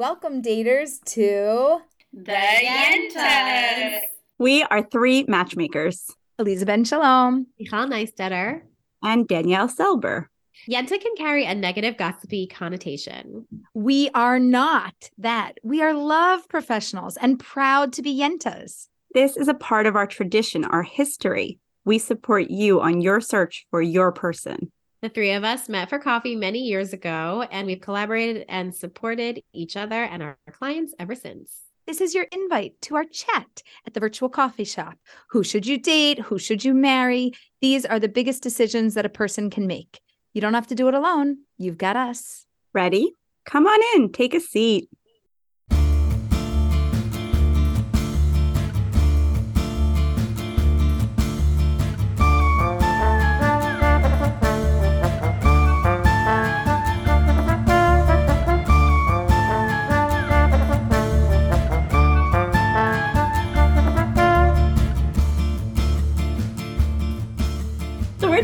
Welcome, daters, to The Yentas. We are three matchmakers Elizabeth Shalom, Michal Neistetter. and Danielle Selber. Yenta can carry a negative gossipy connotation. We are not that. We are love professionals and proud to be Yentas. This is a part of our tradition, our history. We support you on your search for your person. The three of us met for coffee many years ago, and we've collaborated and supported each other and our clients ever since. This is your invite to our chat at the virtual coffee shop. Who should you date? Who should you marry? These are the biggest decisions that a person can make. You don't have to do it alone. You've got us. Ready? Come on in, take a seat.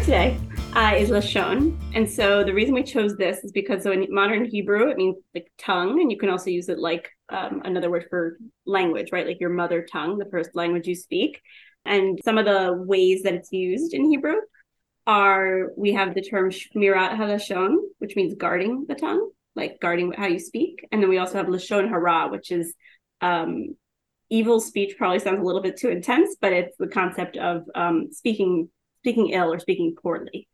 Today uh, is lashon, and so the reason we chose this is because so in modern Hebrew it means like tongue, and you can also use it like um, another word for language, right? Like your mother tongue, the first language you speak. And some of the ways that it's used in Hebrew are we have the term shmirat halashon, which means guarding the tongue, like guarding how you speak, and then we also have lashon hara, which is um, evil speech. Probably sounds a little bit too intense, but it's the concept of um, speaking speaking ill or speaking poorly.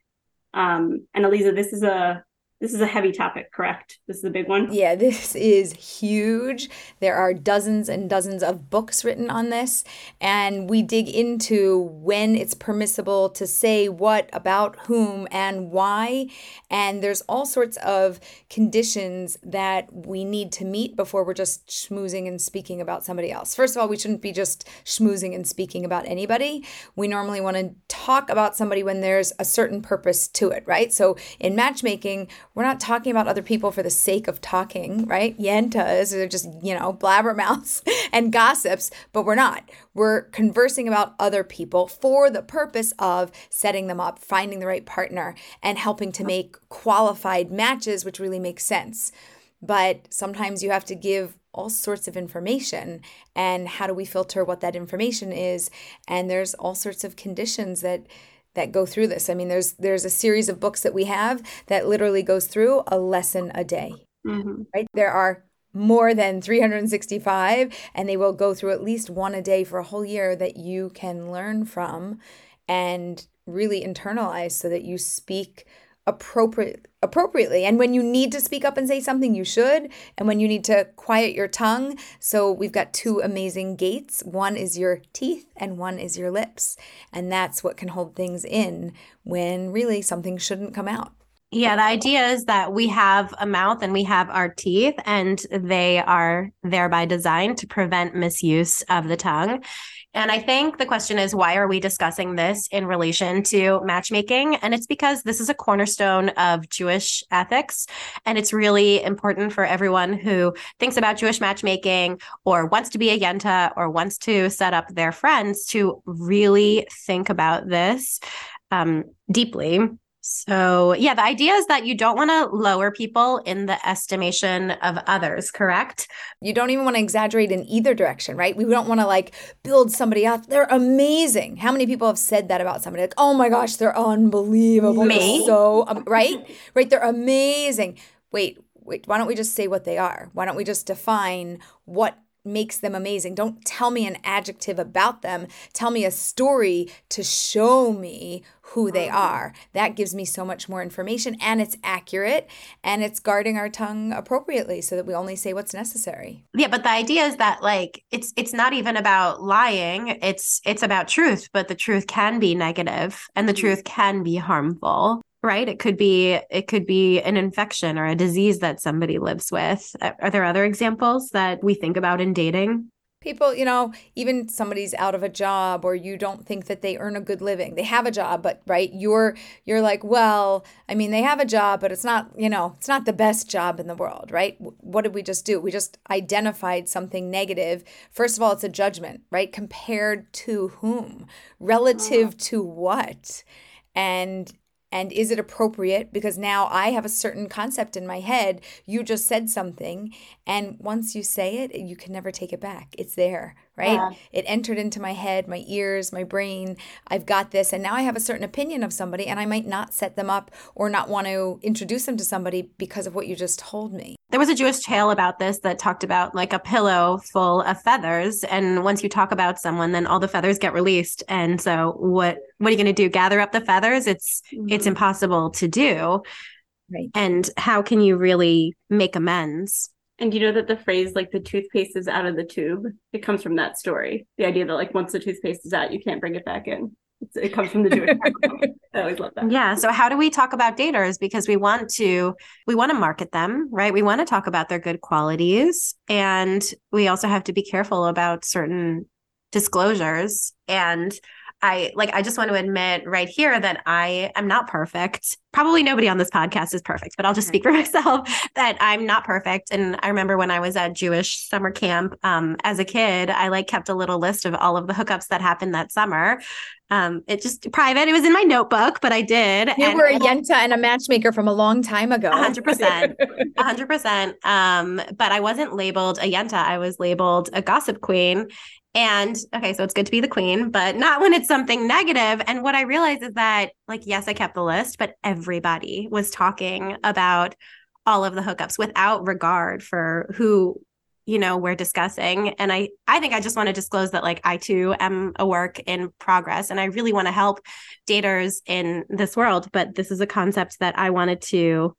Um, and Eliza, this is a this is a heavy topic, correct? This is a big one. Yeah, this is huge. There are dozens and dozens of books written on this, and we dig into when it's permissible to say what about whom and why. And there's all sorts of conditions that we need to meet before we're just schmoozing and speaking about somebody else. First of all, we shouldn't be just schmoozing and speaking about anybody. We normally want to talk about somebody when there's a certain purpose to it, right? So in matchmaking, we're not talking about other people for the sake of talking, right? Yentas are just, you know, blabbermouths and gossips, but we're not. We're conversing about other people for the purpose of setting them up, finding the right partner, and helping to make qualified matches, which really makes sense. But sometimes you have to give all sorts of information and how do we filter what that information is and there's all sorts of conditions that that go through this. I mean, there's there's a series of books that we have that literally goes through a lesson a day. Mm-hmm. Right? There are more than 365 and they will go through at least one a day for a whole year that you can learn from and really internalize so that you speak appropriate appropriately. And when you need to speak up and say something you should. And when you need to quiet your tongue. So we've got two amazing gates. One is your teeth and one is your lips. And that's what can hold things in when really something shouldn't come out. Yeah, the idea is that we have a mouth and we have our teeth, and they are thereby designed to prevent misuse of the tongue. And I think the question is why are we discussing this in relation to matchmaking? And it's because this is a cornerstone of Jewish ethics. And it's really important for everyone who thinks about Jewish matchmaking or wants to be a Yenta or wants to set up their friends to really think about this um, deeply. So, yeah, the idea is that you don't want to lower people in the estimation of others, correct? you don't even want to exaggerate in either direction, right? We don't want to like build somebody up. They're amazing. How many people have said that about somebody? Like, oh my gosh, they're unbelievable. They're Me? so um, right, right. They're amazing. Wait, wait. Why don't we just say what they are? Why don't we just define what makes them amazing? Don't tell me an adjective about them. Tell me a story to show me who they mm-hmm. are. That gives me so much more information and it's accurate and it's guarding our tongue appropriately so that we only say what's necessary. Yeah, but the idea is that like it's it's not even about lying. It's it's about truth, but the truth can be negative and the mm-hmm. truth can be harmful. Right? It could be it could be an infection or a disease that somebody lives with. Are there other examples that we think about in dating? People, you know, even somebody's out of a job or you don't think that they earn a good living. They have a job, but right, you're you're like, well, I mean, they have a job, but it's not, you know, it's not the best job in the world, right? What did we just do? We just identified something negative. First of all, it's a judgment, right? Compared to whom? Relative ah. to what? And and is it appropriate? Because now i have a certain concept in my head. You just said something and once you say it you can never take it back. It's there right Yeah. it entered into my head my ears my brain i've got this and now i have a certain opinion of somebody and i might not set them up or not want to introduce them to somebody because of what you just told me There was a Jewish tale about this that talked about like a pillow full of feathers, and once you talk about someone, then all the feathers get released. And so, what what are you going to do? Gather up the feathers? It's it's Mhm. impossible to do. Right. And how can you really make amends? And you know that the phrase like the toothpaste is out of the tube, it comes from that story. The idea that like once the toothpaste is out, you can't bring it back in. It's, it comes from the Jewish. I always love that. Yeah. So how do we talk about daters? Because we want to we want to market them, right? We want to talk about their good qualities. And we also have to be careful about certain disclosures. And I like I just want to admit right here that I am not perfect. Probably nobody on this podcast is perfect, but I'll just speak for myself that I'm not perfect. And I remember when I was at Jewish summer camp um, as a kid, I like kept a little list of all of the hookups that happened that summer. Um, it just private. It was in my notebook, but I did. you and were a yenta and a matchmaker from a long time ago hundred percent. Hundred percent. Um, but I wasn't labeled a yenta. I was labeled a gossip queen. And okay, so it's good to be the queen, but not when it's something negative. And what I realized is that, like, yes, I kept the list, but everybody was talking about all of the hookups without regard for who you know we're discussing. And i i think i just want to disclose that like i too am a work in progress and i really want to help daters in this world but this is a concept that i wanted to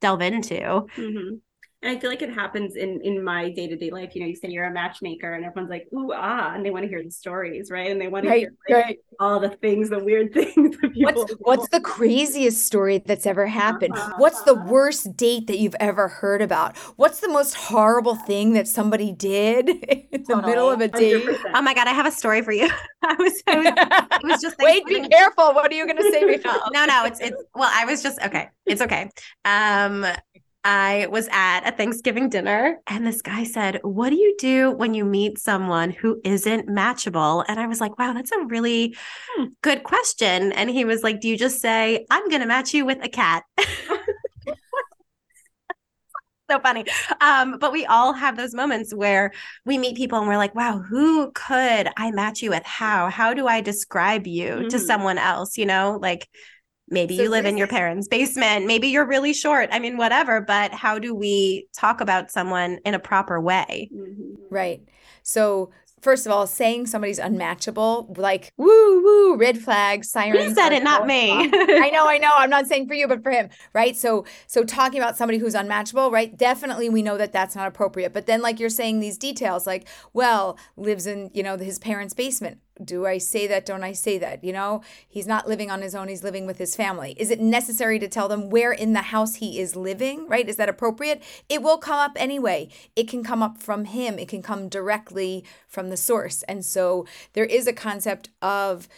delve into. Hmm And I feel like it happens in in my day to day life. You know, you say you're a matchmaker, and everyone's like, "Ooh, ah," and they want to hear the stories, right? And they want to hear like, right all the things, the weird things that people. What's what's the craziest story that's ever happened? Uh-huh. What's the worst date that you've ever heard about? What's the most horrible thing that somebody did in the middle of a date? 100%. oh my god i have a story for you i was, I was it was just Wait, be careful. What are you going to say, Michal? no, no, it's it's well, I was just okay. It's okay. Um I was at a Thanksgiving dinner and this guy said, What do you do when you meet someone who isn't matchable? And I was like, Wow, that's a really good question. And he was like, Do you just say, I'm going to match you with a cat? so funny. Um, but we all have those moments where we meet people and we're like, wow, who could I match you with? How? How do I describe you to Mhm. someone else? You know, like maybe So you live in your parents' basement, maybe you're really short. I mean, whatever, but how do we talk about someone in a proper way? Mhm. Right. So, first of all, saying somebody's unmatchable, like woo woo, red flag, sirens. He said it, not me. I know, I know. I'm not saying for you, but for him, right? So, so talking about somebody who's unmatchable, right? Definitely, we know that that's not appropriate. But then, like you're saying, these details, like, well, lives in you know his parents' basement. Do I say that? Don't I say that? You know, he's not living on his own. He's living with his family. Is it necessary to tell them where in the house he is living? Right? Is that appropriate? It will come up anyway. It can come up from him. It can come directly from the source. And so there is a concept of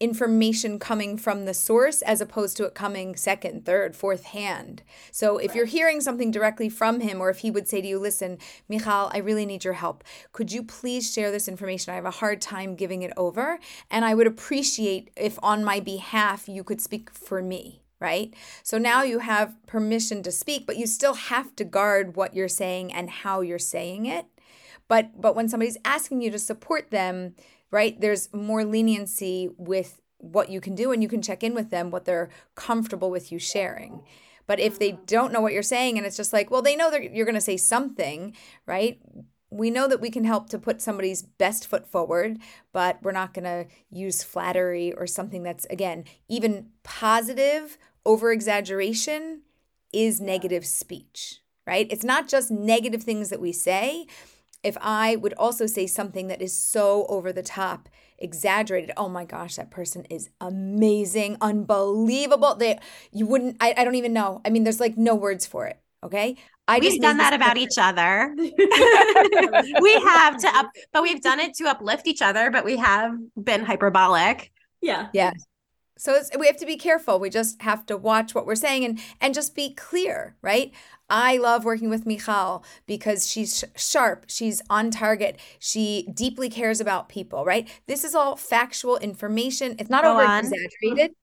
information coming from the source as opposed to it coming second, third, fourth hand. So if you're hearing something directly from him, or if he would say to you, listen, Michal, I really need your help. Could you please share this information? I have a hard time giving it over. And I would appreciate if on my behalf you could speak for me. Right? So now you have permission to speak, but you still have to guard what you're saying and how you're saying it. But but when somebody's asking you to support them, right? There's more leniency with what you can do and you can check in with them what they're comfortable with you sharing. But if they don't know what you're saying and it's just like, well, they know that you're going to say something, right? We know that we can help to put somebody's best foot forward, but we're not going to use flattery or something that's again, even positive over exaggeration is negative speech, right? It's not just negative things that we say. If I would also say something that is so over the top, exaggerated, oh my gosh, that person is amazing, unbelievable. They you wouldn't I, I don't even know. I mean, there's like no words for it. Okay. I We've just done that about picture. each other. we have to up, but we've done it to uplift each other, but we have been hyperbolic. Yeah. Yeah. So it's, we have to be careful. We just have to watch what we're saying and and just be clear, right? I love working with Michal because she's sh- sharp, she's on target, she deeply cares about people, right? This is all factual information. It's not Go over exaggerated.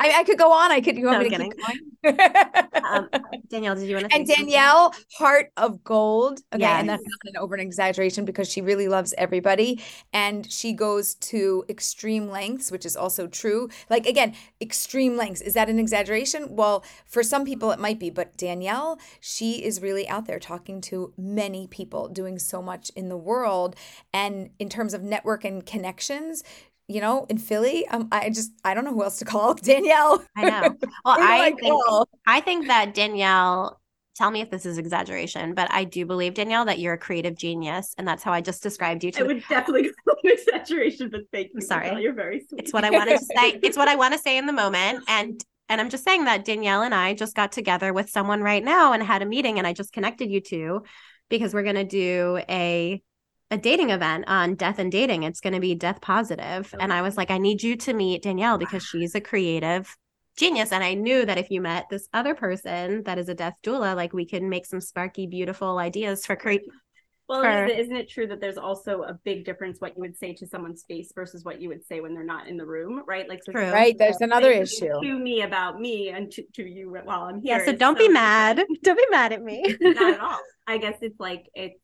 I, I could go on. I could. You want No, me to kidding. keep going? Um, Danielle, did you want to? and Danielle, heart of gold. Okay, and that's not an over an exaggeration because she really loves everybody, and she goes to extreme lengths, which is also true. Like again, extreme lengths. Is that an exaggeration? Well, for some people it might be, but Danielle, she is really out there talking to many people, doing so much in the world, and in terms of network and connections. You know, in Philly, um, I just I don't know who else to call. Danielle. I know. Well, Who do I think? I think that Danielle. Tell me if this is exaggeration, but I do believe Danielle that you're a creative genius, and that's how I just described you To I to. would definitely call it an exaggeration, but thank you. I'm sorry. Michelle. You're very sweet. It's what I wanted to say. It's what I want to say in the moment, and and I'm just saying that Danielle and I just got together with someone right now and had a meeting, and I just connected you two because we're gonna do a a dating event on death and dating. It's going to be death positive. And I was like, I need you to meet Danielle because she's a creative genius. And I knew that if you met this other person that is a death doula, like we could make some sparky, beautiful ideas for create. Well, for- isn't it true that there's also a big difference what you would say to someone's face versus what you would say when they're not in the room, right? Like, so True. Right, there's another issue. to me about me and to, to you while I'm here. Yeah. So don't be different. mad. Don't be mad at me. not at all. I guess it's like it's.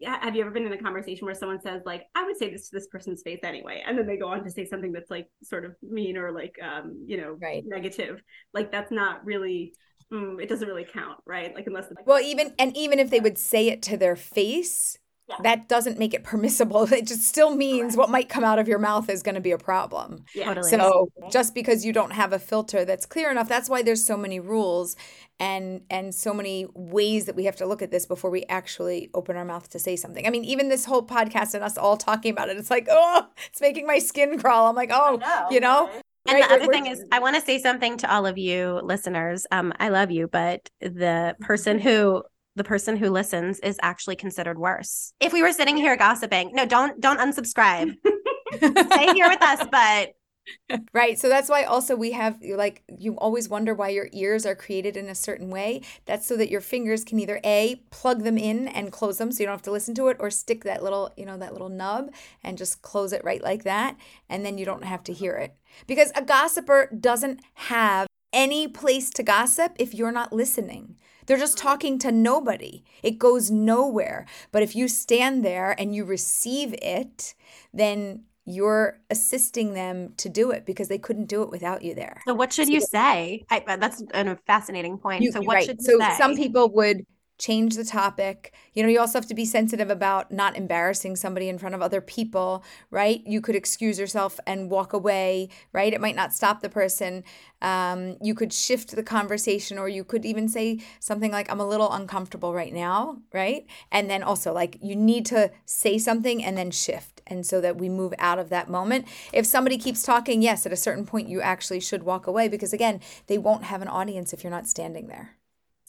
Yeah, have you ever been in a conversation where someone says like, "I would say this to this person's face anyway," and then they go on to say something that's like sort of mean or like, um, you know, Right. negative? Like that's not really. Mm, it doesn't really count, right? Like unless. Well, even and even if they would say it to their face, Yeah. that doesn't make it permissible. It just still means what might come out of your mouth is going to be a problem. yeah. Totally. So just because you don't have a filter that's clear enough, that's why there's so many rules and and so many ways that we have to look at this before we actually open our mouth to say something. I mean, even this whole podcast and us all talking about it, it's like, oh, it's making my skin crawl. I'm like, oh, you know. And Right, the other thing is, I want to say something to all of you listeners. Um, I love you, but the person who the person who listens is actually considered worse. If we were sitting here gossiping, no, don't don't unsubscribe. Stay here with us, but Right. So that's why also we have like you always wonder why your ears are created in a certain way. That's so that your fingers can either A plug them in and close them so you don't have to listen to it or stick that little, you know, that little nub and just close it right like that and then you don't have to hear it. Because a gossiper doesn't have any place to gossip if you're not listening. They're just talking to nobody. It goes nowhere. But if you stand there and you receive it, then you're assisting them to do it because they couldn't do it without you there. so what should you say? I, that's a fascinating point. You- so what right. should so say? some people would change the topic. You know, you also have to be sensitive about not embarrassing somebody in front of other people, right? You could excuse yourself and walk away, right? It might not stop the person. Um, you could shift the conversation, or you could even say something like, I'm a little uncomfortable right now, right? And then also, like, you need to say something and then shift. And so that we move out of that moment. If somebody keeps talking, yes, at a certain point, you actually should walk away because, again, they won't have an audience if you're not standing there.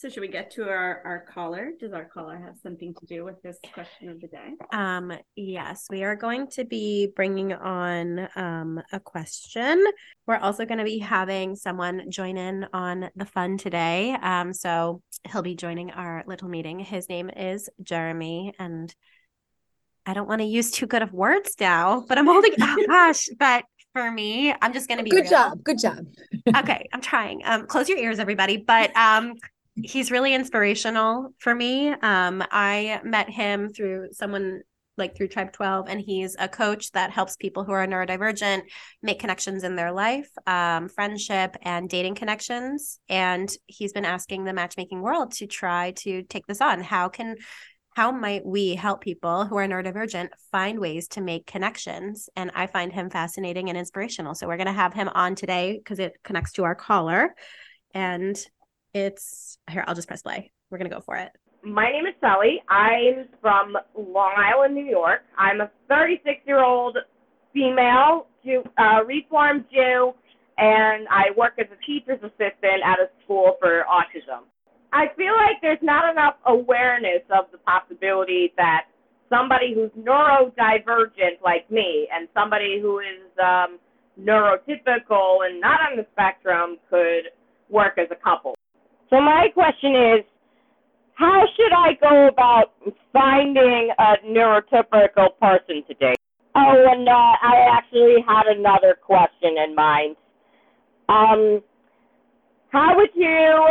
So should we get to our our caller? Does our caller have something to do with this question of the day? Um, yes, we are going to be bringing on um, a question. We're also going to be having someone join in on the fun today. Um, so he'll be joining our little meeting. His name is Jeremy, and I don't want to use too good of words now, but I'm holding. oh gosh, but for me, I'm just going to be Good real. job. Good job. okay, I'm trying. Um, close your ears, everybody. But um, he's really inspirational for me. Um, I met him through someone like through Tribe 12, and he's a coach that helps people who are neurodivergent make connections in their life, um, friendship, and dating connections. And he's been asking the matchmaking world to try to take this on. How can how might we help people who are neurodivergent find ways to make connections? And I find him fascinating and inspirational. So we're going to have him on today because it connects to our caller. And it's here, I'll just press play. We're going to go for it. My name is Sally. I'm from Long Island, New York. I'm a 36 year old female Jew, uh, Reformed Jew, and I work as a teacher's assistant at a school for autism. I feel like there's not enough awareness of the possibility that somebody who's neurodivergent like me and somebody who is um, neurotypical and not on the spectrum could work as a couple. So my question is, how should I go about finding a neurotypical person today? Oh, and uh, I actually had another question in mind. Um, how would you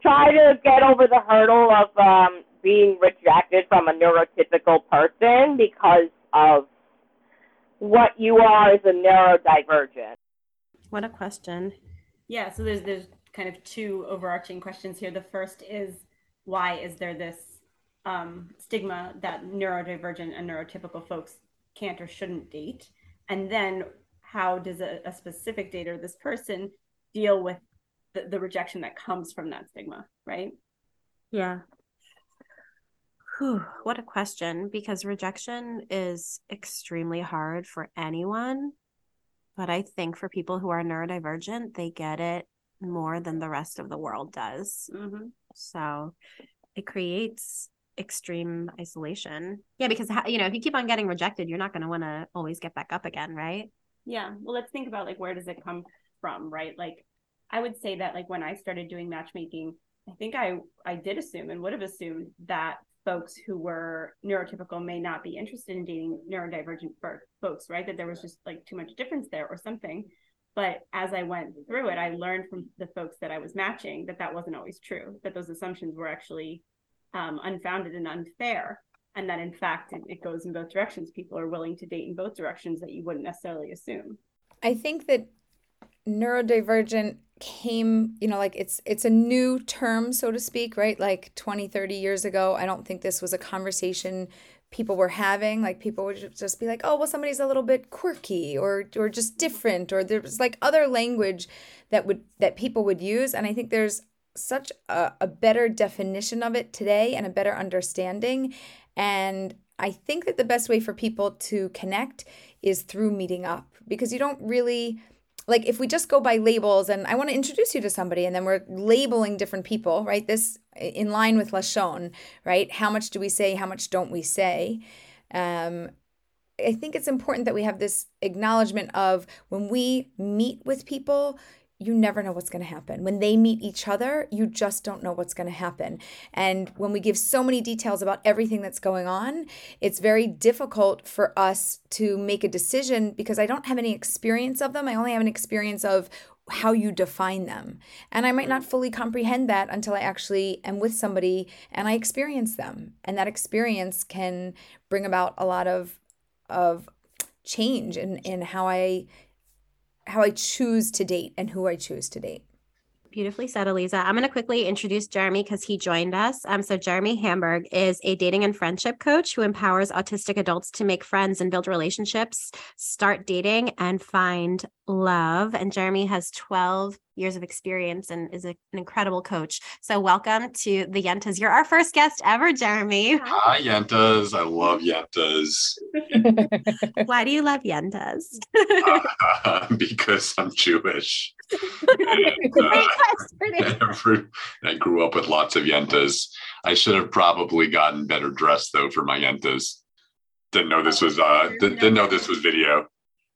try to get over the hurdle of um, being rejected from a neurotypical person because of what you are as a neurodivergent? What a question. Yeah, so there's there's kind of two overarching questions here. The first is why is there this um, stigma that neurodivergent and neurotypical folks can't or shouldn't date? And then how does a, a specific dater, this person, deal with the, the rejection that comes from that stigma, right? Yeah. Whew, what a question because rejection is extremely hard for anyone. But I think for people who are neurodivergent, they get it more than the rest of the world does. Mm-hmm. So it creates extreme isolation. Yeah, because you know, if you keep on getting rejected, you're not going to want to always get back up again, right? Yeah. Well, let's think about like where does it come from, right? Like I would say that like when I started doing matchmaking, I think I I did assume and would have assumed that folks who were neurotypical may not be interested in dating neurodivergent folks, right? That there was just like too much difference there or something. But as I went through it, I learned from the folks that I was matching that that wasn't always true, that those assumptions were actually um, unfounded and unfair. And that in fact, it, it goes in both directions. People are willing to date in both directions that you wouldn't necessarily assume. I think that neurodivergent came you know like it's it's a new term so to speak right like 20 30 years ago i don't think this was a conversation people were having like people would just be like oh well somebody's a little bit quirky or or just different or there's like other language that would that people would use and i think there's such a, a better definition of it today and a better understanding and i think that the best way for people to connect is through meeting up because you don't really like if we just go by labels and I want to introduce you to somebody and then we're labeling different people, right? This in line with Lashon, right? How much do we say? How much don't we say? Um, I think it's important that we have this acknowledgement of when we meet with people, you never know what's going to happen. When they meet each other, you just don't know what's going to happen. And when we give so many details about everything that's going on, it's very difficult for us to make a decision because I don't have any experience of them. I only have an experience of how you define them. And I might not fully comprehend that until I actually am with somebody and I experience them. And that experience can bring about a lot of of change in, in how I how I choose to date and who I choose to date. Beautifully said, Aliza. I'm going to quickly introduce Jeremy because he joined us. Um, so Jeremy Hamburgh is a dating and friendship coach who empowers autistic adults to make friends and build relationships, start dating, and find love. And Jeremy has 12 years of experience and is a, an incredible coach. So welcome to the Yentas. You're our first guest ever, Jeremy. Hi, Yentas. I love Yentas. Why do you love Yentas? uh, because I'm Jewish. and, uh, every, I grew up with lots of Yentas. I should have probably gotten better dressed though for my Yentas. Didn't know this was uh didn't know this was video.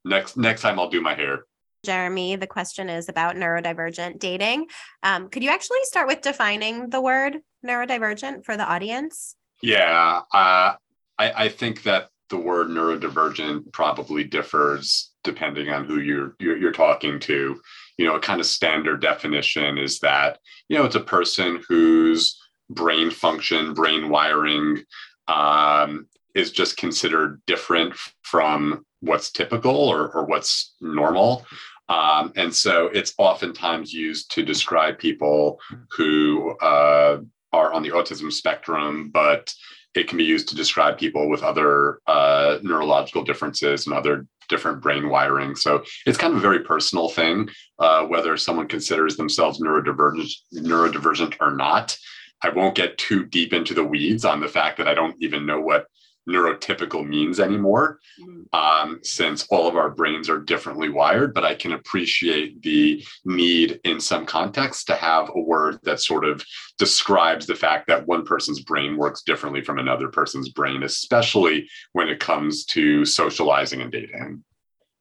Next next time I'll do my hair. Jeremy, the question is about neurodivergent dating. Um, could you actually start with defining the word neurodivergent for the audience? Yeah, uh, I, I think that the word neurodivergent probably differs depending on who you're, you're, you're talking to. You know, a kind of standard definition is that you know it's a person whose brain function, brain wiring um, is just considered different from what's typical or, or what's normal. Um, and so it's oftentimes used to describe people who uh, are on the autism spectrum, but it can be used to describe people with other uh, neurological differences and other different brain wiring. So it's kind of a very personal thing, uh, whether someone considers themselves neurodivergent, neurodivergent or not. I won't get too deep into the weeds on the fact that I don't even know what neurotypical means anymore, mm-hmm. um, since all of our brains are differently wired. But I can appreciate the need in some context to have a word that sort of describes the fact that one person's brain works differently from another person's brain, especially when it comes to socializing and dating.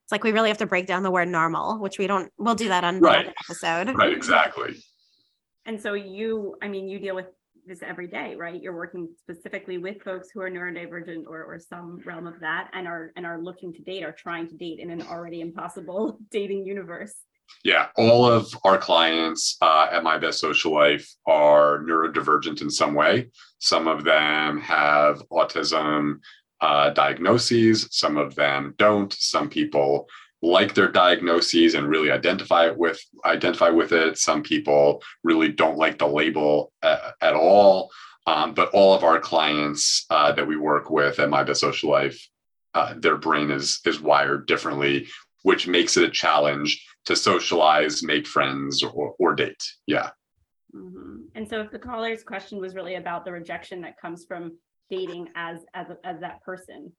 It's like we really have to break down the word normal, which we don't, we'll do that on right. episode. Right, exactly. And so you, I mean, you deal with this every day, right? You're working specifically with folks who are neurodivergent or, or some realm of that and are and are looking to date or trying to date in an already impossible dating universe. Yeah, all of our clients uh, at My Best Social Life are neurodivergent in some way. Some of them have autism uh, diagnoses, some of them don't. Some people like their diagnoses and really identify with identify with it. Some people really don't like the label uh, at all. Um, but all of our clients uh, that we work with at My Best Social Life, uh, their brain is is wired differently, which makes it a challenge to socialize, make friends, or, or date. Yeah. Mm-hmm. And so, if the caller's question was really about the rejection that comes from dating as as as that person,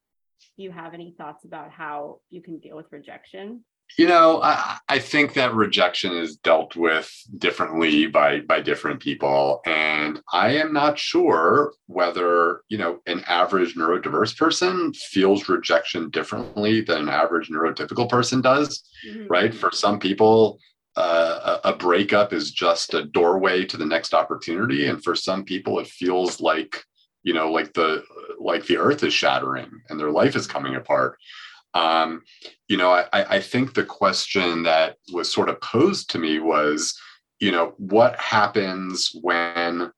do you have any thoughts about how you can deal with rejection? You know, I, I think that rejection is dealt with differently by by different people, and I am not sure whether you know an average neurodiverse person feels rejection differently than an average neurotypical person does. Mm-hmm. Right? For some people, uh, a breakup is just a doorway to the next opportunity, and for some people, it feels like you know like the like the earth is shattering and their life is coming apart. Um, you know I, I think the question that was sort of posed to me was you know what happens when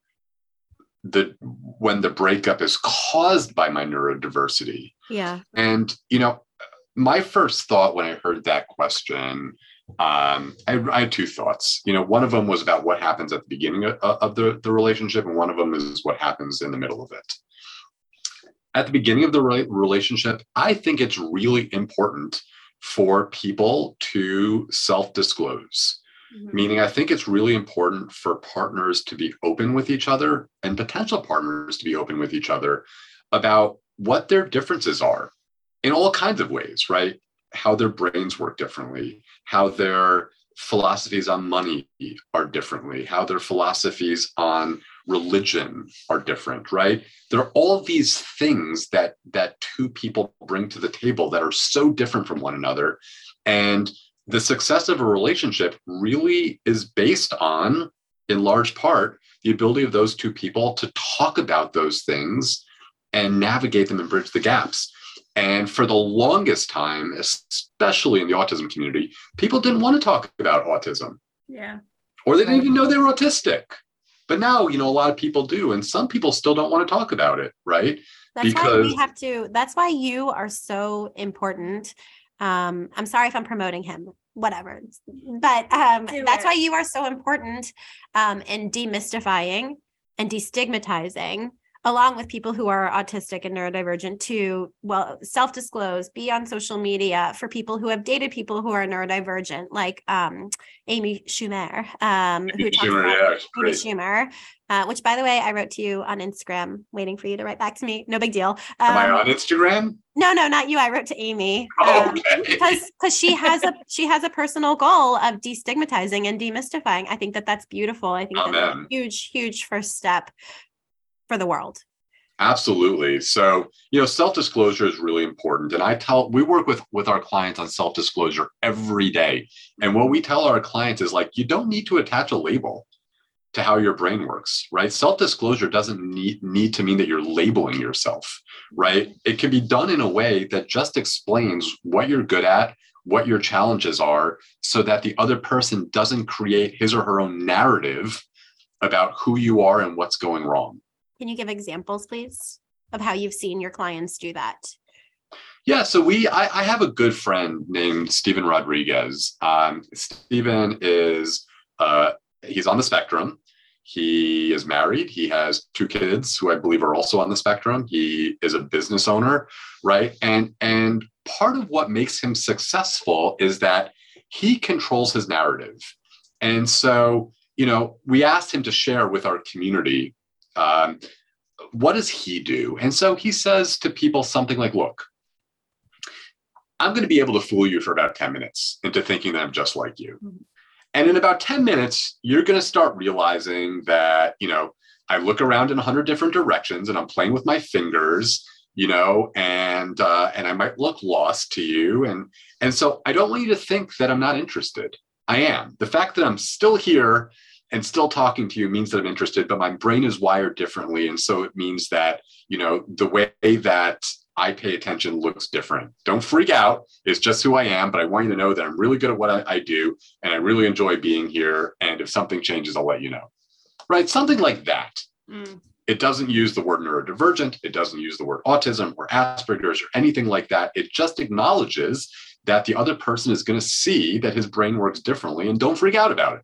the when the breakup is caused by my neurodiversity? Yeah. And you know my first thought when i heard that question um, I, I, had two thoughts. You know, one of them was about what happens at the beginning of, of the, the relationship, and one of them is what happens in the middle of it. At the beginning of the re- relationship, I think it's really important for people to self disclose. Mm-hmm. Meaning, I think it's really important for partners to be open with each other and potential partners to be open with each other about what their differences are in all kinds of ways, right? How their brains work differently, how their philosophies on money are differently, how their philosophies on religion are different, right? There are all these things that that two people bring to the table that are so different from one another. And the success of a relationship really is based on, in large part, the ability of those two people to talk about those things and navigate them and bridge the gaps. And for the longest time, especially in the autism community, people didn't want to talk about autism. Yeah. Or they didn't even know they were autistic. But now, you know, a lot of people do. And some people still don't want to talk about it, right? That's because... why we have to, that's why you are so important. Um, I'm sorry if I'm promoting him, whatever. But um, that's why you are so important um, in demystifying and destigmatizing along with people who are autistic and neurodivergent to well self-disclose be on social media for people who have dated people who are neurodivergent like um, amy schumer um, amy who schumer, yeah, amy schumer uh, which by the way i wrote to you on instagram waiting for you to write back to me. No big deal. Um, am i um, on instagram? no no not you. I wrote to amy. Oh, um, okay. because because she has a she has a personal goal of destigmatizing and demystifying. I think that that's beautiful. I think Amen. that's a huge huge first step for the world. Absolutely. So you know self-disclosure is really important. And i tell we work with with our clients on self-disclosure every day. And what we tell our clients is like you don't need to attach a label to how your brain works right? Self-disclosure doesn't need need to mean that you're labeling yourself right? It can be done in a way that just explains what you're good at what your challenges are so that the other person doesn't create his or her own narrative about who you are and what's going wrong can you give examples, please, of how you've seen your clients do that? Yeah, so we I, I have a good friend named Stephen Rodriguez. Um, Stephen is uh, he's on the spectrum. He is married. He has two kids who I believe are also on the spectrum. He is a business owner, right? And and part of what makes him successful is that he controls his narrative. And so, you know, we asked him to share with our community um, what does he do? And so he says to people something like, look, I'm going to be able to fool you for about 10 minutes into thinking that I'm just like you. Mm-hmm. And in about 10 minutes, you're going to start realizing that, you know, I look around in 100 different directions and I'm playing with my fingers, you know, and uh, and I might look lost to you. And and so I don't want you to think that I'm not interested. I am. The fact that I'm still here and still talking to you means that I'm interested, but my brain is wired differently. And so it means that, you know, the way that I pay attention looks different. Don't freak out. It's just who I am, but I want you to know that I'm really good at what I, I do and I really enjoy being here. And if something changes, I'll let you know. Right? Something like that. Mm. It doesn't use the word neurodivergent. It doesn't use the word autism or Asperger's or anything like that. It just acknowledges that the other person is going to see that his brain works differently and don't freak out about it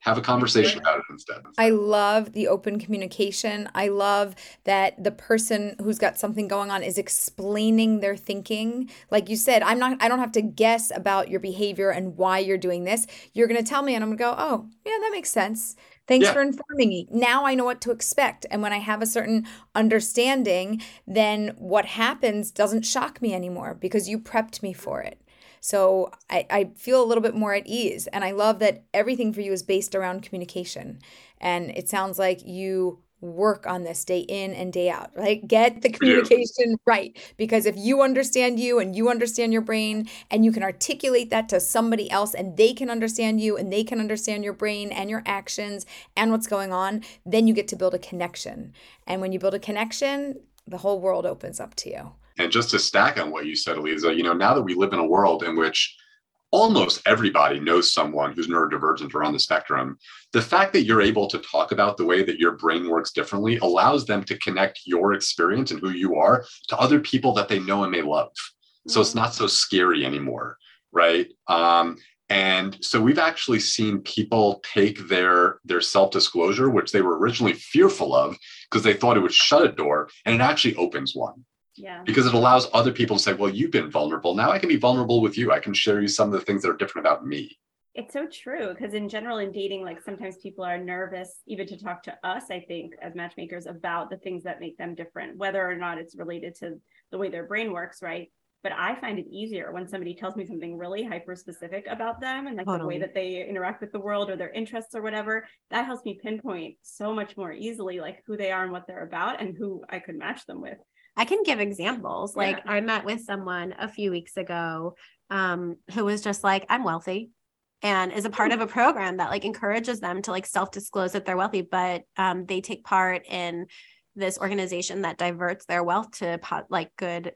have a conversation about it instead. I love the open communication. I love that the person who's got something going on is explaining their thinking. Like you said, I'm not I don't have to guess about your behavior and why you're doing this. You're going to tell me and I'm going to go, "Oh, yeah, that makes sense." Thanks Yeah. for informing me. Now I know what to expect. And when I have a certain understanding, then what happens doesn't shock me anymore because you prepped me for it. So I, I feel a little bit more at ease. And I love that everything for you is based around communication. And it sounds like you work on this day in and day out, right? Get the communication right. Because if you understand you and you understand your brain and you can articulate that to somebody else and they can understand you and they can understand your brain and your actions and what's going on, then you get to build a connection. And when you build a connection, the whole world opens up to you. And just to stack on what you said, Eliza, you know, now that we live in a world in which almost everybody knows someone who's neurodivergent or on the spectrum, the fact that you're able to talk about the way that your brain works differently allows them to connect your experience and who you are to other people that they know and they love. So it's not so scary anymore, right? Um, and so we've actually seen people take their their self-disclosure, which they were originally fearful of because they thought it would shut a door, and it actually opens one Yeah. because it allows other people to say, well, you've been vulnerable. Now I can be vulnerable with you. I can share you some of the things that are different about me. It's so true because in general in dating, like sometimes people are nervous even to talk to us, I think, as matchmakers about the things that make them different, whether or not it's related to the way their brain works, right? But I find it easier when somebody tells me something really hyper specific about them and like the way that they interact with the world or their interests or whatever. That helps me pinpoint so much more easily like who they are and what they're about and who I could match them with. I can give examples. Like Yeah. I met with someone a few weeks ago um, who was just like, I'm wealthy and is a part of a program that like encourages them to like self-disclose that they're wealthy, but um, they take part in this organization that diverts their wealth to po- like good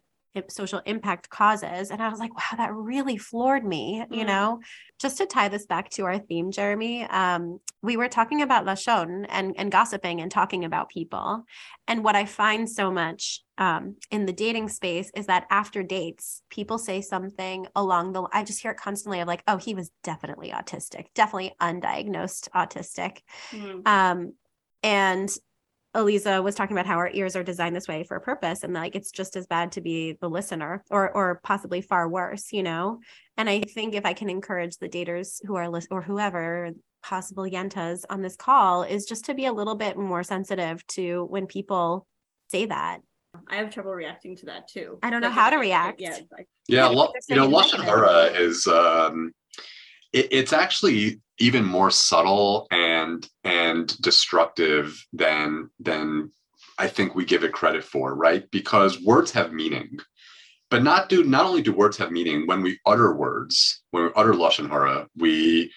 social impact causes. And I was like, wow, that really floored me, you Mm. know? Just to tie this back to our theme, Jeremy, um, we were talking about Lashon and, and gossiping and talking about people. And what I find so much um, in the dating space is that after dates, people say something along the. I just hear it constantly of like, "Oh, he was definitely autistic, definitely undiagnosed autistic," Mm. um, and Eliza was talking about how our ears are designed this way for a purpose, and like it's just as bad to be the listener, or or possibly far worse, you know. And I think if I can encourage the daters who are lis- or whoever possible yentas on this call is just to be a little bit more sensitive to when people say that. I have trouble reacting to that too. I don't know Like, how to react. Yeah. like, Yeah, Yeah, lo- you know, saying Lashon negative. Hara is um, it, it's actually even more subtle and and destructive than than I think we give it credit for, right? Because words have meaning, but not do not only do words have meaning when we utter words, when we utter lashon hara, we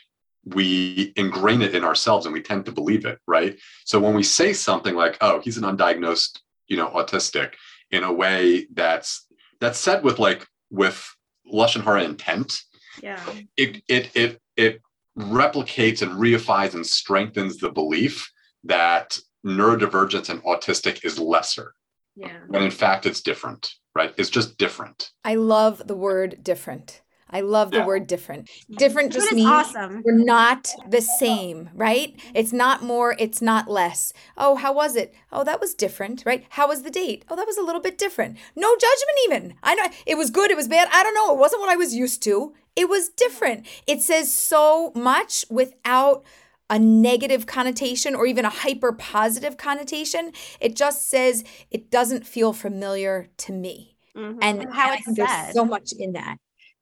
we ingrain it in ourselves and we tend to believe it, right? So when we say something like, "Oh, he's an undiagnosed, you know, autistic," in a way that's that's said with like with lashon hara intent, Yeah. it it it it replicates and reifies and strengthens the belief that neurodivergence and autistic is lesser Yeah. when in fact it's different right it's just different I love the word different. I love the Yeah. word different. Different just That is means awesome. we're not the same, right? It's not more, it's not less. Oh, how was it? Oh, that was different, right? How was the date? Oh, that was a little bit different. No judgment even. I know it was good, it was bad. I don't know. It wasn't what I was used to. It was different. It says so much without a negative connotation or even a hyper positive connotation. It just says it doesn't feel familiar to me. Mhm. And And how it's there's so much in that.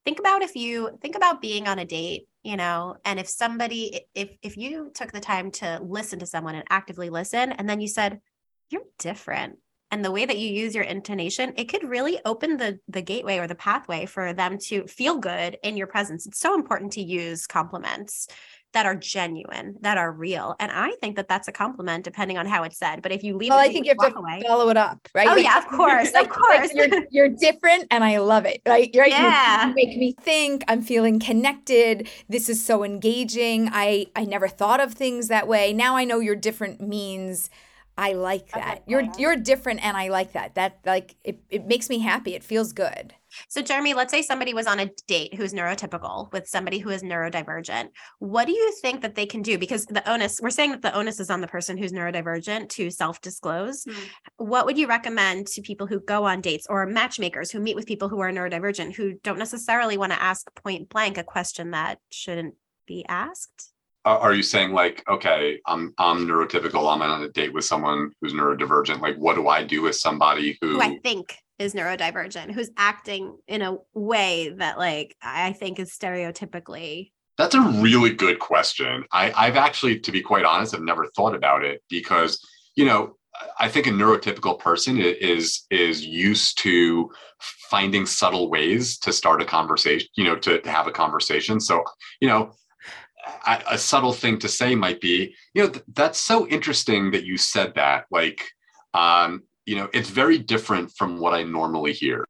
think about if you think about being on a date you know and if somebody if if you took the time to listen to someone and actively listen and then you said you're different and the way that you use your intonation it could really open the the gateway or the pathway for them to feel good in your presence it's so important to use compliments that are genuine, that are real. And I think that that's a compliment depending on how it's said. But if you leave Well, it I think you have to away, follow it up, right? Oh, Like, yeah, of course, of like- like course. you're, you're different, and I love it. Right? You're right. Yeah. You, make me think. I'm feeling connected. This is so engaging. I I never thought of things that way. Now I know you're different means. I like that. You're you're different, and I like that. That like it, it makes me happy. It feels good. So, Jeremy, let's say somebody was on a date who's neurotypical with somebody who is neurodivergent. What do you think that they can do? Because the onus, we're saying that the onus is on the person who's neurodivergent to self disclose. Mm. What would you recommend to people who go on dates or matchmakers who meet with people who are neurodivergent who don't necessarily want to ask point blank a question that shouldn't be asked? Are, you saying like, okay, I'm I'm neurotypical. I'm on a date with someone who's neurodivergent. Like, what do I do with somebody who? Who I think is neurodivergent, who's acting in a way that, like, I think is stereotypically That's a really good question. I, I've actually, to be quite honest, i've never thought about it because, you know, I think a neurotypical person is is used to finding subtle ways to start a conversation, you know, to, to have a conversation. So, you know, A subtle thing to say might be, you know, th- that's so interesting that you said that. Like, um, you know, it's very different from what I normally hear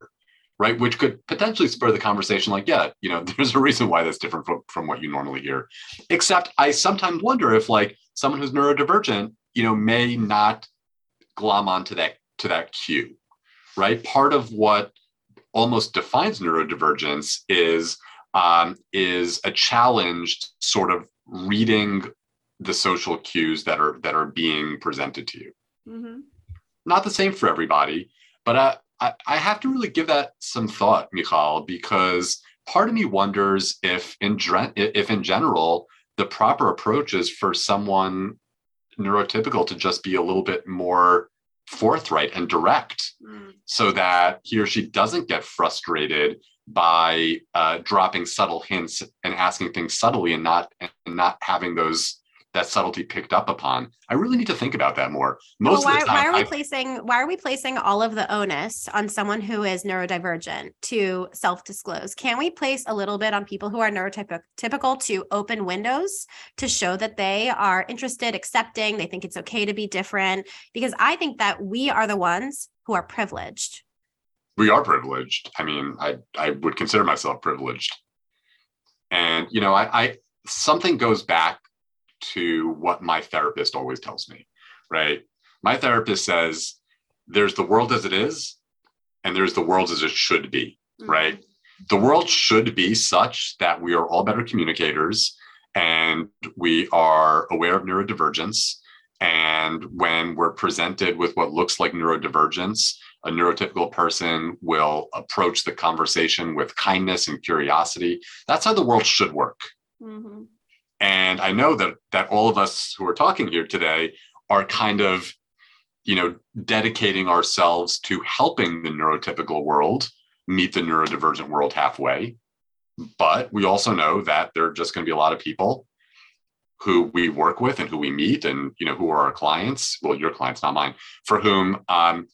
right? Which could potentially spur the conversation like, yeah, you know, there's a reason why that's different from, from what you normally hear. Except I sometimes wonder if like someone who's neurodivergent, you know, may not glom onto that to that cue, right? Part of what almost defines neurodivergence is um, is a challenge sort of reading the social cues that are that are being presented to you Mhm. not the same for everybody, but I, I, I have to really give that some thought, Michal, because part of me wonders if in if in general the proper approach is for someone neurotypical to just be a little bit more forthright and direct Mm. so that he or she doesn't get frustrated by uh, dropping subtle hints and asking things subtly and not and not having those that subtlety picked up upon. I really need to think about that more. Most Well, why, of the time, why are we I- placing why are we placing all of the onus on someone who is neurodivergent to self-disclose? Can we place a little bit on people who are neurotypical to open windows to show that they are interested, accepting, they think it's okay to be different? Because I think that we are the ones who are privileged. We are privileged. I mean, I I would consider myself privileged. And you know, I, I something goes back to what my therapist always tells me, right? My therapist says there's the world as it is, and there's the world as it should be, mm-hmm. right? The world should be such that we are all better communicators and we are aware of neurodivergence. And when we're presented with what looks like neurodivergence, a neurotypical person will approach the conversation with kindness and curiosity. That's how the world should work. Mhm. And I know that that all of us who are talking here today are kind of, you know, dedicating ourselves to helping the neurotypical world meet the neurodivergent world halfway. But we also know that there are just going to be a lot of people who we work with and who we meet and you know who are our clients well your clients not mine for whom um,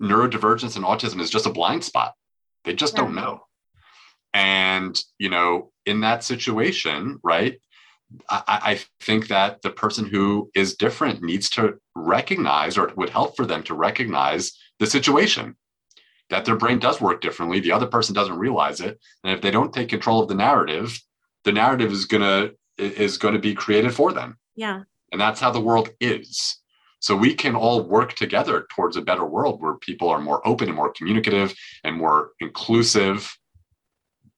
neurodivergence and autism is just a blind spot they just don't know and you know in that situation right I, I think that the person who is different needs to recognize or it would help for them to recognize the situation that their brain does work differently the other person doesn't realize it and if they don't take control of the narrative the narrative is going to is going to be created for them Yeah. and that's how the world is. So we can all work together towards a better world where people are more open and more communicative and more inclusive.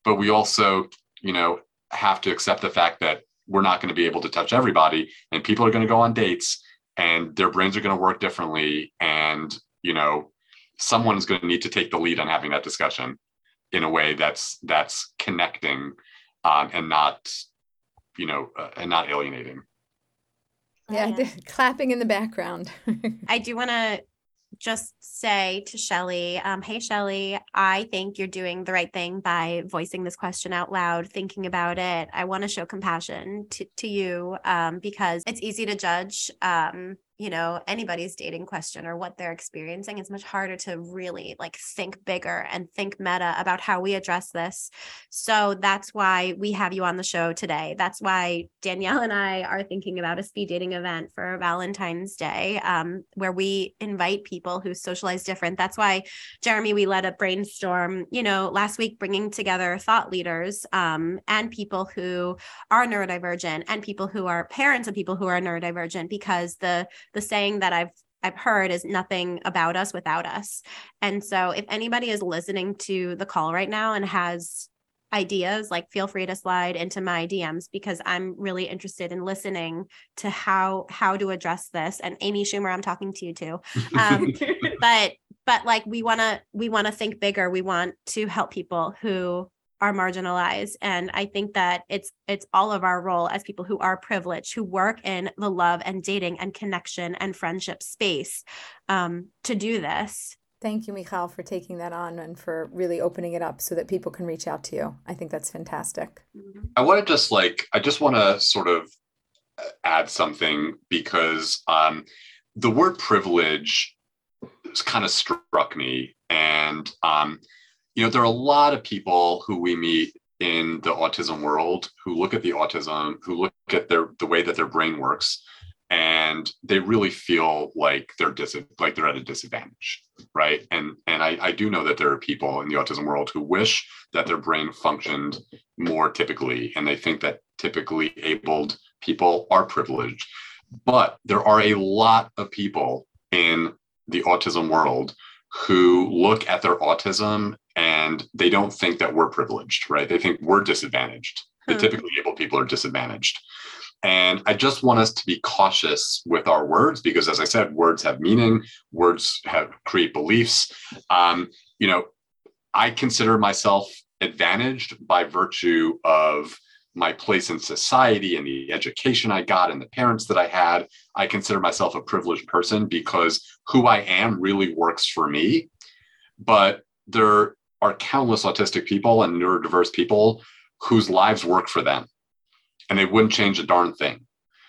But we also, you know, have to accept the fact that we're not going to be able to touch everybody and people are going to go on dates and their brains are going to work differently. And, you know, someone is going to need to take the lead on having that discussion in a way that's that's connecting um, and not, you know, uh, and not alienating. Yeah, Yeah. clapping in the background. I do want to just say to Shelly, um, hey, Shelly, I think you're doing the right thing by voicing this question out loud, thinking about it. I want to show compassion to, to you um, because it's easy to judge um, you know anybody's dating question or what they're experiencing it's much harder to really like think bigger and think meta about how we address this. So that's why we have you on the show today. That's why danielle and i are thinking about a speed dating event for valentine's day um, where we invite people who socialize different. That's why jeremy we led a brainstorm you know last week bringing together thought leaders um, and people who are neurodivergent and people who are parents of people who are neurodivergent because the the saying that I've I've heard is nothing about us without us. And so if anybody is listening to the call right now and has ideas, like feel free to slide into my DMs because I'm really interested in listening to how how to address this. And Amy Schumer, I'm talking to you too. Um, but but like we want to we want to think bigger. We want to help people who are marginalized and i think that it's it's all of our role as people who are privileged who work in the love and dating and connection and friendship space um, to do this Thank you, Michal, for taking that on and for really opening it up so that people can reach out to you. I think that's fantastic. I want to just like, I just want to sort of uh, add something because um, the word privilege kind of struck me. And um, you know, there are a lot of people who we meet in the autism world who look at the autism, who look at their the way that their brain works, and they really feel like they're dis- like they're at a disadvantage, right? And and I, I do know that there are people in the autism world who wish that their brain functioned more typically, and they think that typically abled people are privileged. But there are a lot of people in the autism world who look at their autism and they don't think that we're privileged, right? They think we're disadvantaged. The hmm. typically able people are disadvantaged. And I just want us to be cautious with our words because, as I said, words have meaning. Words have create beliefs. Um, you know, I consider myself advantaged by virtue of my place in society and the education I got and the parents that I had. I consider myself a privileged person because who I am really works for me. But there are countless autistic people and neurodiverse people whose lives work for them and they wouldn't change a darn thing.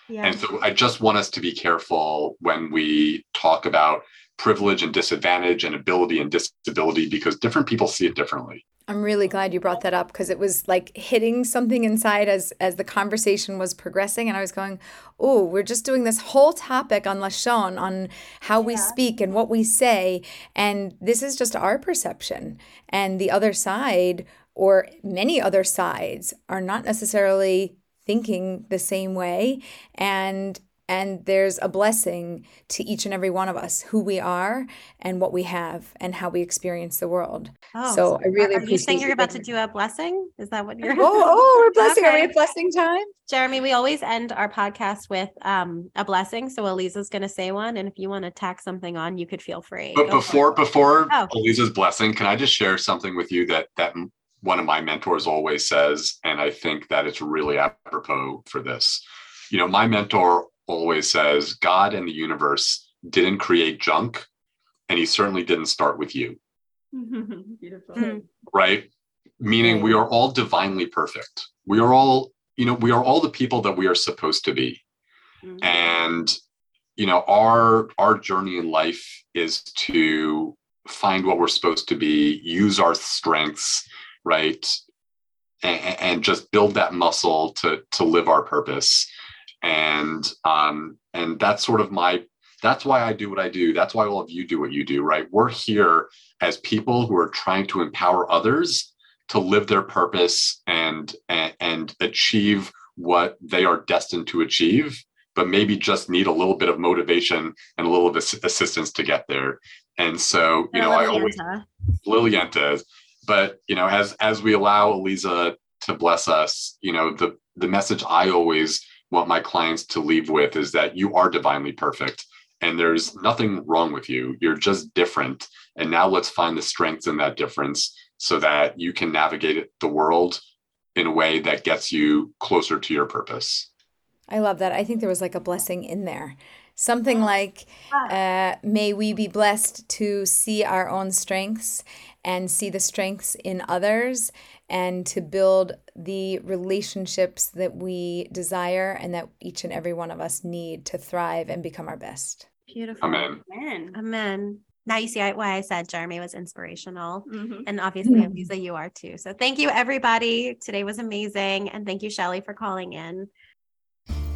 Yeah. And so I just want us to be careful when we talk about privilege and disadvantage and ability and disability because different people see it differently. I'm really glad you brought that up because it was like hitting something inside as as the conversation was progressing and I was going, "Oh, we're just doing this whole topic on Lashon on how yeah. we speak and what we say and this is just our perception and the other side or many other sides are not necessarily thinking the same way and and there's a blessing to each and every one of us who we are and what we have and how we experience the world. Oh, so i really are you saying you're about to do a blessing? Is that what you're oh oh we're blessing. Okay. are we at blessing time? Jeremy we always end our podcast with um, a blessing. So eliza's going to say one and if you want to tack something on you could feel free. But Go before before oh. eliza's blessing can i just share something with you that that one of my mentors always says and i think that it's really apropos for this. You know my mentor always says God and the universe didn't create junk, and he certainly didn't start with you. Beautiful. Hmm. Right? Meaning we are all divinely perfect. We are all, you know, we are all the people that we are supposed to be. Mm-hmm. And you know, our our journey in life is to find what we're supposed to be, use our strengths, right? And, and just build that muscle to to live our purpose and um, and that's sort of my that's why I do what I do. That's why all of you do what you do, right? We're here as people who are trying to empower others to live their purpose and and, and achieve what they are destined to achieve, but maybe just need a little bit of motivation and a little bit of assistance to get there. And so, you know, I always Lilienta. But you know, as as we allow Eliza to bless us, you know, the the message I always want my clients to leave with is that you are divinely perfect and there's nothing wrong with you. You're just different. And now let's find the strengths in that difference so that you can navigate the world in a way that gets you closer to your purpose. I love that. I think there was like a blessing in there Something like, uh, may we be blessed to see our own strengths and see the strengths in others and to build the relationships that we desire and that each and every one of us need to thrive and become our best. Beautiful. Amen. Man. Amen. Now you see why I said Jeremy was inspirational. Mhm. And obviously, Lisa, you are too. So thank you, everybody. Today was amazing. And thank you, Shelly, for calling in.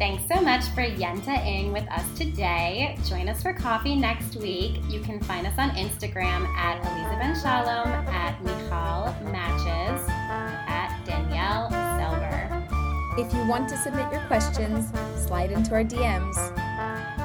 Thanks so much for yenta-ing with us today. Join us for coffee next week. You can find us on Instagram at Eliza Ben Shalom, at Michal Matches, at Danielle Selber. If you want to submit your questions, slide into our DMs.